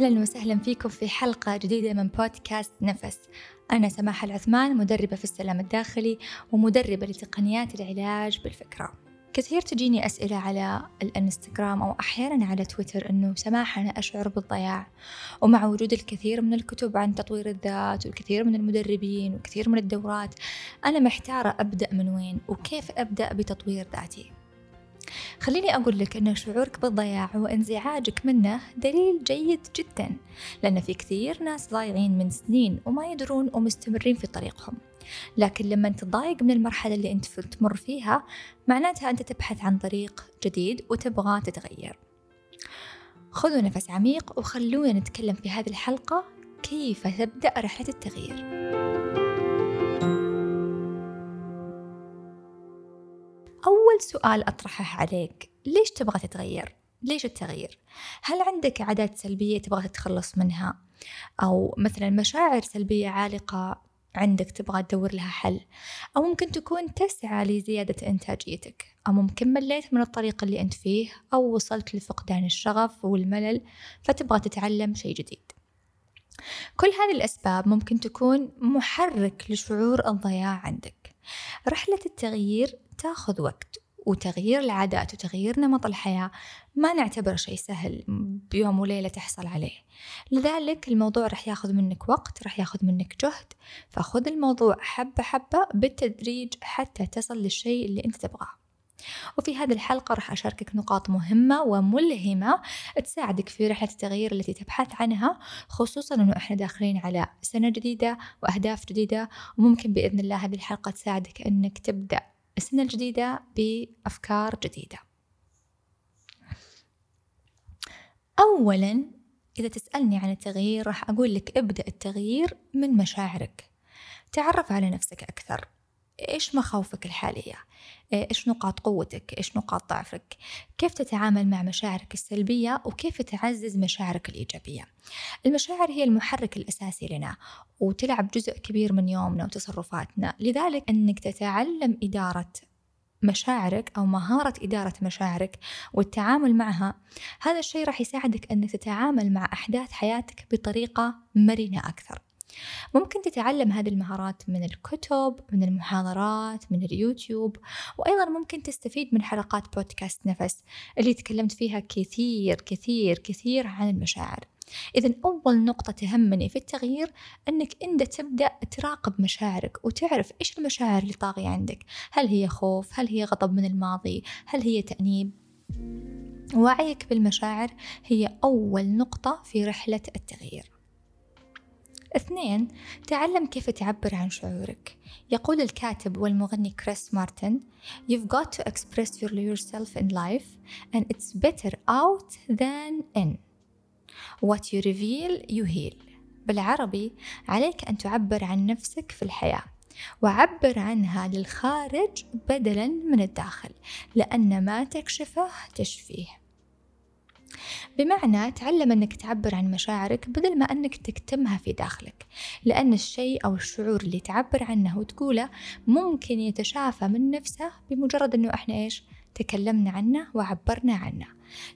أهلا وسهلا فيكم في حلقة جديدة من بودكاست نفس. أنا سماح العثمان مدربة في السلام الداخلي ومدربة لتقنيات العلاج بالفكرة. كثير تجيني أسئلة على الانستغرام أو أحيانا على تويتر أنه سماح أنا أشعر بالضياع. ومع وجود الكثير من الكتب عن تطوير الذات والكثير من المدربين وكثير من الدورات أنا محتارة أبدأ من وين وكيف أبدأ بتطوير ذاتي. خليني أقول لك أن شعورك بالضياع وانزعاجك منه دليل جيد جدا لأن في كثير ناس ضايعين من سنين وما يدرون ومستمرين في طريقهم. لكن لما تضايق من المرحلة اللي أنت تمر فيها معناتها أنت تبحث عن طريق جديد وتبغى تتغير. خذوا نفس عميق وخلونا نتكلم في هذه الحلقة كيف تبدأ رحلة التغيير. أول سؤال أطرحه عليك ليش تبغى تتغير؟ ليش التغيير؟ هل عندك عادات سلبية تبغى تتخلص منها؟ أو مثلا مشاعر سلبية عالقة عندك تبغى تدور لها حل أو ممكن تكون تسعى لزيادة إنتاجيتك أو ممكن مليت من الطريق اللي أنت فيه أو وصلت لفقدان الشغف والملل فتبغى تتعلم شيء جديد كل هذه الأسباب ممكن تكون محرك لشعور الضياع عندك رحلة التغيير تاخذ وقت وتغيير العادات وتغيير نمط الحياة ما نعتبر شيء سهل بيوم وليلة تحصل عليه. لذلك الموضوع رح ياخذ منك وقت رح ياخذ منك جهد فخذ الموضوع حبة حبة بالتدريج حتى تصل للشيء اللي أنت تبغاه. وفي هذه الحلقة راح أشاركك نقاط مهمة وملهمة تساعدك في رحلة التغيير التي تبحث عنها خصوصا أنه إحنا داخلين على سنة جديدة وأهداف جديدة وممكن بإذن الله هذه الحلقة تساعدك أنك تبدأ السنة الجديدة بأفكار جديدة. أولا إذا تسألني عن التغيير راح أقول لك ابدأ التغيير من مشاعرك. تعرف على نفسك أكثر. إيش مخاوفك الحالية؟ إيش نقاط قوتك؟ إيش نقاط ضعفك؟ كيف تتعامل مع مشاعرك السلبية وكيف تعزز مشاعرك الإيجابية؟ المشاعر هي المحرك الأساسي لنا وتلعب جزء كبير من يومنا وتصرفاتنا لذلك أنك تتعلم إدارة مشاعرك أو مهارة إدارة مشاعرك والتعامل معها هذا الشيء راح يساعدك أنك تتعامل مع أحداث حياتك بطريقة مرنة أكثر ممكن تتعلم هذه المهارات من الكتب من المحاضرات من اليوتيوب وأيضا ممكن تستفيد من حلقات بودكاست نفس اللي تكلمت فيها كثير كثير كثير عن المشاعر. إذا أول نقطة تهمني في التغيير أنك أنت تبدأ تراقب مشاعرك وتعرف إيش المشاعر اللي طاغية عندك. هل هي خوف؟ هل هي غضب من الماضي؟ هل هي تأنيب؟ وعيك بالمشاعر هي أول نقطة في رحلة التغيير. اثنين تعلم كيف تعبر عن شعورك. يقول الكاتب والمغني كريس مارتن You've got to express yourself in life and it's better out than in. What you reveal you heal. بالعربي عليك أن تعبر عن نفسك في الحياة وعبر عنها للخارج بدلا من الداخل لأن ما تكشفه تشفيه. بمعنى تعلم أنك تعبر عن مشاعرك بدل ما أنك تكتمها في داخلك. لأن الشيء أو الشعور اللي تعبر عنه وتقوله ممكن يتشافى من نفسه بمجرد أنه إحنا إيش؟ تكلمنا عنه وعبرنا عنه.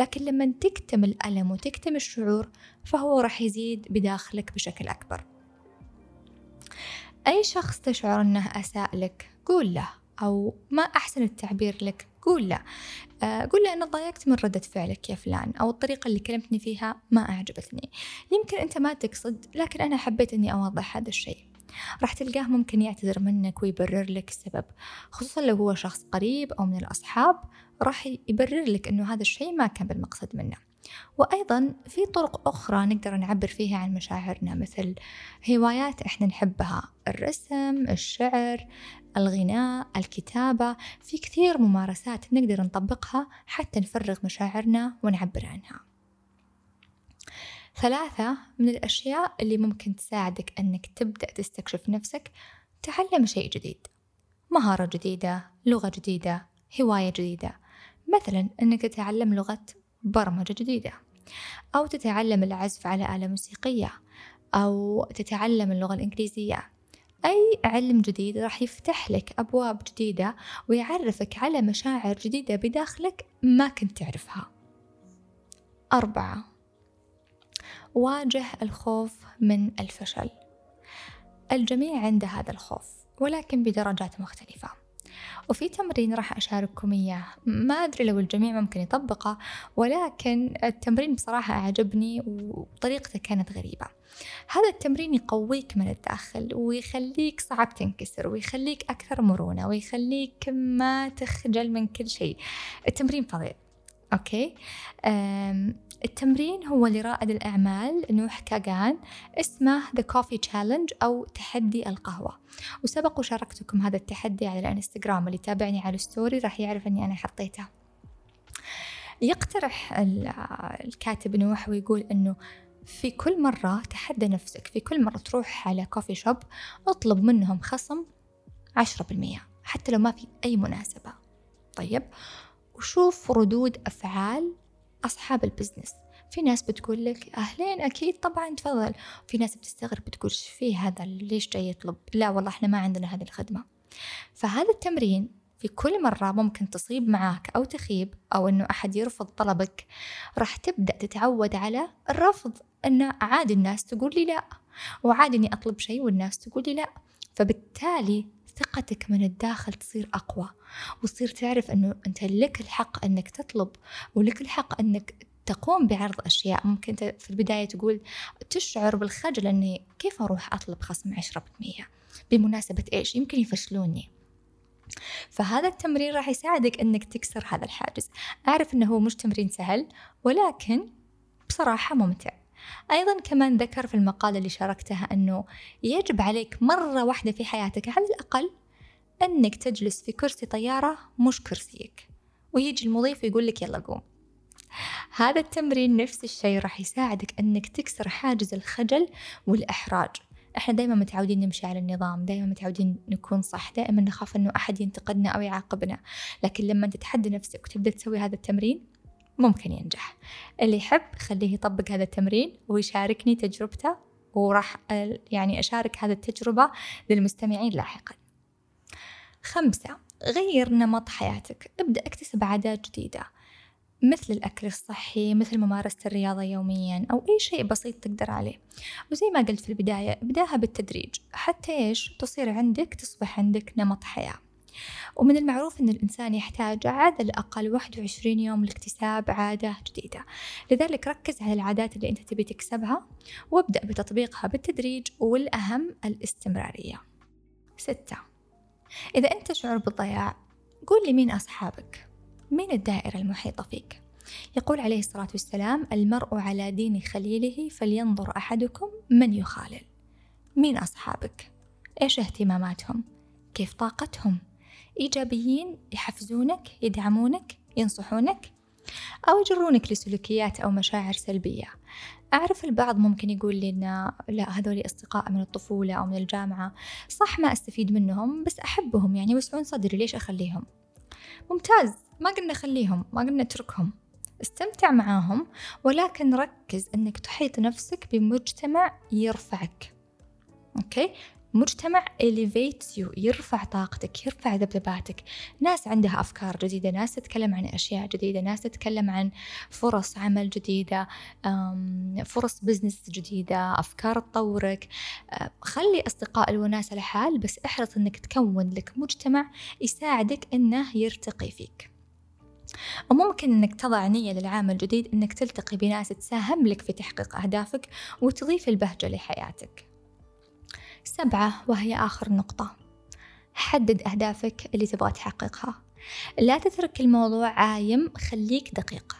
لكن لما تكتم الألم وتكتم الشعور فهو راح يزيد بداخلك بشكل أكبر. أي شخص تشعر أنه أساء لك قول له. أو ما أحسن التعبير لك. قول لا. آه، قول له أنا ضايقت من ردة فعلك يا فلان أو الطريقة اللي كلمتني فيها ما أعجبتني. يمكن أنت ما تقصد لكن أنا حبيت أني أوضح هذا الشيء. راح تلقاه ممكن يعتذر منك ويبرر لك السبب. خصوصا لو هو شخص قريب أو من الأصحاب راح يبرر لك أنه هذا الشيء ما كان بالمقصد منه. وأيضا في طرق أخرى نقدر نعبر فيها عن مشاعرنا مثل هوايات إحنا نحبها الرسم الشعر الغناء الكتابة في كثير ممارسات نقدر نطبقها حتى نفرغ مشاعرنا ونعبر عنها. ثلاثة من الأشياء اللي ممكن تساعدك أنك تبدأ تستكشف نفسك تعلم شيء جديد. مهارة جديدة لغة جديدة هواية جديدة. مثلا أنك تتعلم لغة برمجة جديدة. أو تتعلم العزف على آلة موسيقية. أو تتعلم اللغة الإنجليزية. أي علم جديد راح يفتح لك أبواب جديدة ويعرفك على مشاعر جديدة بداخلك ما كنت تعرفها. أربعة. واجه الخوف من الفشل. الجميع عنده هذا الخوف ولكن بدرجات مختلفة. وفي تمرين راح أشارككم إياه. ما أدري لو الجميع ممكن يطبقه ولكن التمرين بصراحة أعجبني وطريقته كانت غريبة. هذا التمرين يقويك من الداخل ويخليك صعب تنكسر ويخليك أكثر مرونة ويخليك ما تخجل من كل شيء. التمرين فظيع. okay؟ التمرين هو لرائد الأعمال نوح كاغان اسمه The Coffee Challenge أو تحدي القهوة. وسبق وشاركتكم هذا التحدي على الانستغرام اللي تابعني على ال story راح يعرف أني أنا حطيته. يقترح الكاتب نوح ويقول أنه في كل مرة تحدى نفسك في كل مرة تروح على coffee shop اطلب منهم خصم عشرة بالمية حتى لو ما في أي مناسبة. طيب وشوف ردود أفعال أصحاب البزنس. في ناس بتقول لك أهلين أكيد طبعا تفضل. في ناس بتستغرب بتقول في هذا؟ ليش جاي يطلب؟ لا والله إحنا ما عندنا هذه الخدمة. فهذا التمرين في كل مرة ممكن تصيب معاك أو تخيب أو إنه أحد يرفض طلبك راح تبدأ تتعود على الرفض إنه عادي الناس تقول لي لا وعادي إني أطلب شيء والناس تقول لي لا. فبالتالي ثقتك من الداخل تصير أقوى وتصير تعرف أنه أنت لك الحق أنك تطلب ولك الحق أنك تقوم بعرض أشياء. ممكن في البداية تقول تشعر بالخجل أني كيف أروح أطلب خصم عشرة بالمية؟ بمناسبة إيش؟ يمكن يفشلوني. فهذا التمرين راح يساعدك أنك تكسر هذا الحاجز. أعرف أنه مش تمرين سهل ولكن بصراحة ممتع. أيضا كمان ذكر في المقالة اللي شاركتها أنه يجب عليك مرة واحدة في حياتك على الأقل أنك تجلس في كرسي طيارة مش كرسيك ويجي المضيف ويقول لك يلا قوم. هذا التمرين نفس الشيء راح يساعدك أنك تكسر حاجز الخجل والإحراج. إحنا دائما متعودين نمشي على النظام دائما متعودين نكون صح دائما نخاف أنه أحد ينتقدنا أو يعاقبنا. لكن لما تتحدى نفسك وتبدأ تسوي هذا التمرين ممكن ينجح. اللي يحب خليه يطبق هذا التمرين ويشاركني تجربته وراح يعني أشارك هذه التجربة للمستمعين لاحقا. خمسة غير نمط حياتك. ابدأ اكتسب عادات جديدة مثل الأكل الصحي مثل ممارسة الرياضة يوميا أو أي شيء بسيط تقدر عليه. وزي ما قلت في البداية ابدأها بالتدريج. حتى إيش؟ تصير عندك تصبح عندك نمط حياة. ومن المعروف أن الإنسان يحتاج على الأقل 21 يوم لاكتساب عادة جديدة لذلك ركز على العادات اللي أنت تبي تكسبها وابدأ بتطبيقها بالتدريج والأهم الاستمرارية ستة إذا أنت تشعر بالضياع قول لي مين أصحابك مين الدائرة المحيطة فيك يقول عليه الصلاة والسلام المرء على دين خليله فلينظر أحدكم من يخالل مين أصحابك؟ إيش اهتماماتهم؟ كيف طاقتهم؟ إيجابيين يحفزونك يدعمونك ينصحونك أو يجرونك لسلوكيات أو مشاعر سلبية. أعرف البعض ممكن يقول لي إن لا هذول أصدقاء من الطفولة أو من الجامعة. صح ما أستفيد منهم بس أحبهم يعني يوسعون صدري ليش أخليهم؟ ممتاز ما قلنا خليهم ما قلنا اتركهم. استمتع معاهم ولكن ركز أنك تحيط نفسك بمجتمع يرفعك. okay؟ مجتمع elevates you يرفع طاقتك يرفع ذبذباتك. ناس عندها أفكار جديدة ناس تتكلم عن أشياء جديدة ناس تتكلم عن فرص عمل جديدة فرص business جديدة أفكار تطورك. خلي أصدقاء الوناسة لحال بس احرص أنك تكون لك مجتمع يساعدك أنه يرتقي فيك. وممكن أنك تضع نية للعام الجديد أنك تلتقي بناس تساهم لك في تحقيق أهدافك وتضيف البهجة لحياتك. سبعة وهي آخر نقطة. حدد أهدافك اللي تبغى تحققها. لا تترك الموضوع عايم خليك دقيق.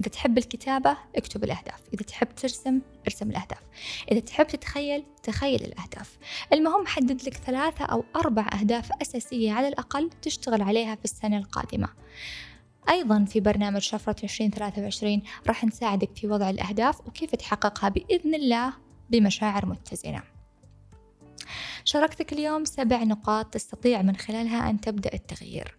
إذا تحب الكتابة اكتب الأهداف. إذا تحب ترسم ارسم الأهداف. إذا تحب تتخيل تخيل الأهداف. المهم حدد لك ثلاثة أو أربع أهداف أساسية على الأقل تشتغل عليها في السنة القادمة. أيضا في برنامج شفرة 2023 راح نساعدك في وضع الأهداف وكيف تحققها بإذن الله بمشاعر متزنة. شاركتك اليوم سبع نقاط تستطيع من خلالها أن تبدأ التغيير.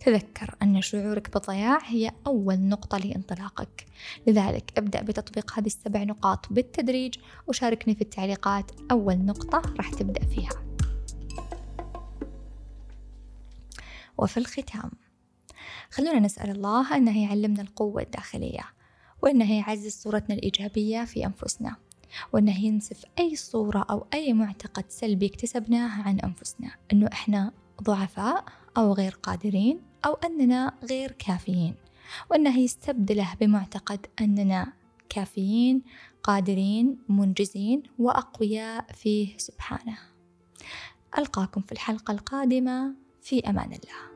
تذكر أن شعورك بالضياع هي أول نقطة لانطلاقك. لذلك ابدأ بتطبيق هذه السبع نقاط بالتدريج وشاركني في التعليقات أول نقطة راح تبدأ فيها. وفي الختام خلونا نسأل الله أنه يعلمنا القوة الداخلية وأنه يعزز صورتنا الإيجابية في أنفسنا. وأنه ينسف أي صورة أو أي معتقد سلبي اكتسبناه عن أنفسنا. أنه إحنا ضعفاء أو غير قادرين أو أننا غير كافيين. وأنه يستبدله بمعتقد أننا كافيين قادرين منجزين وأقوياء فيه سبحانه. ألقاكم في الحلقة القادمة. في أمان الله.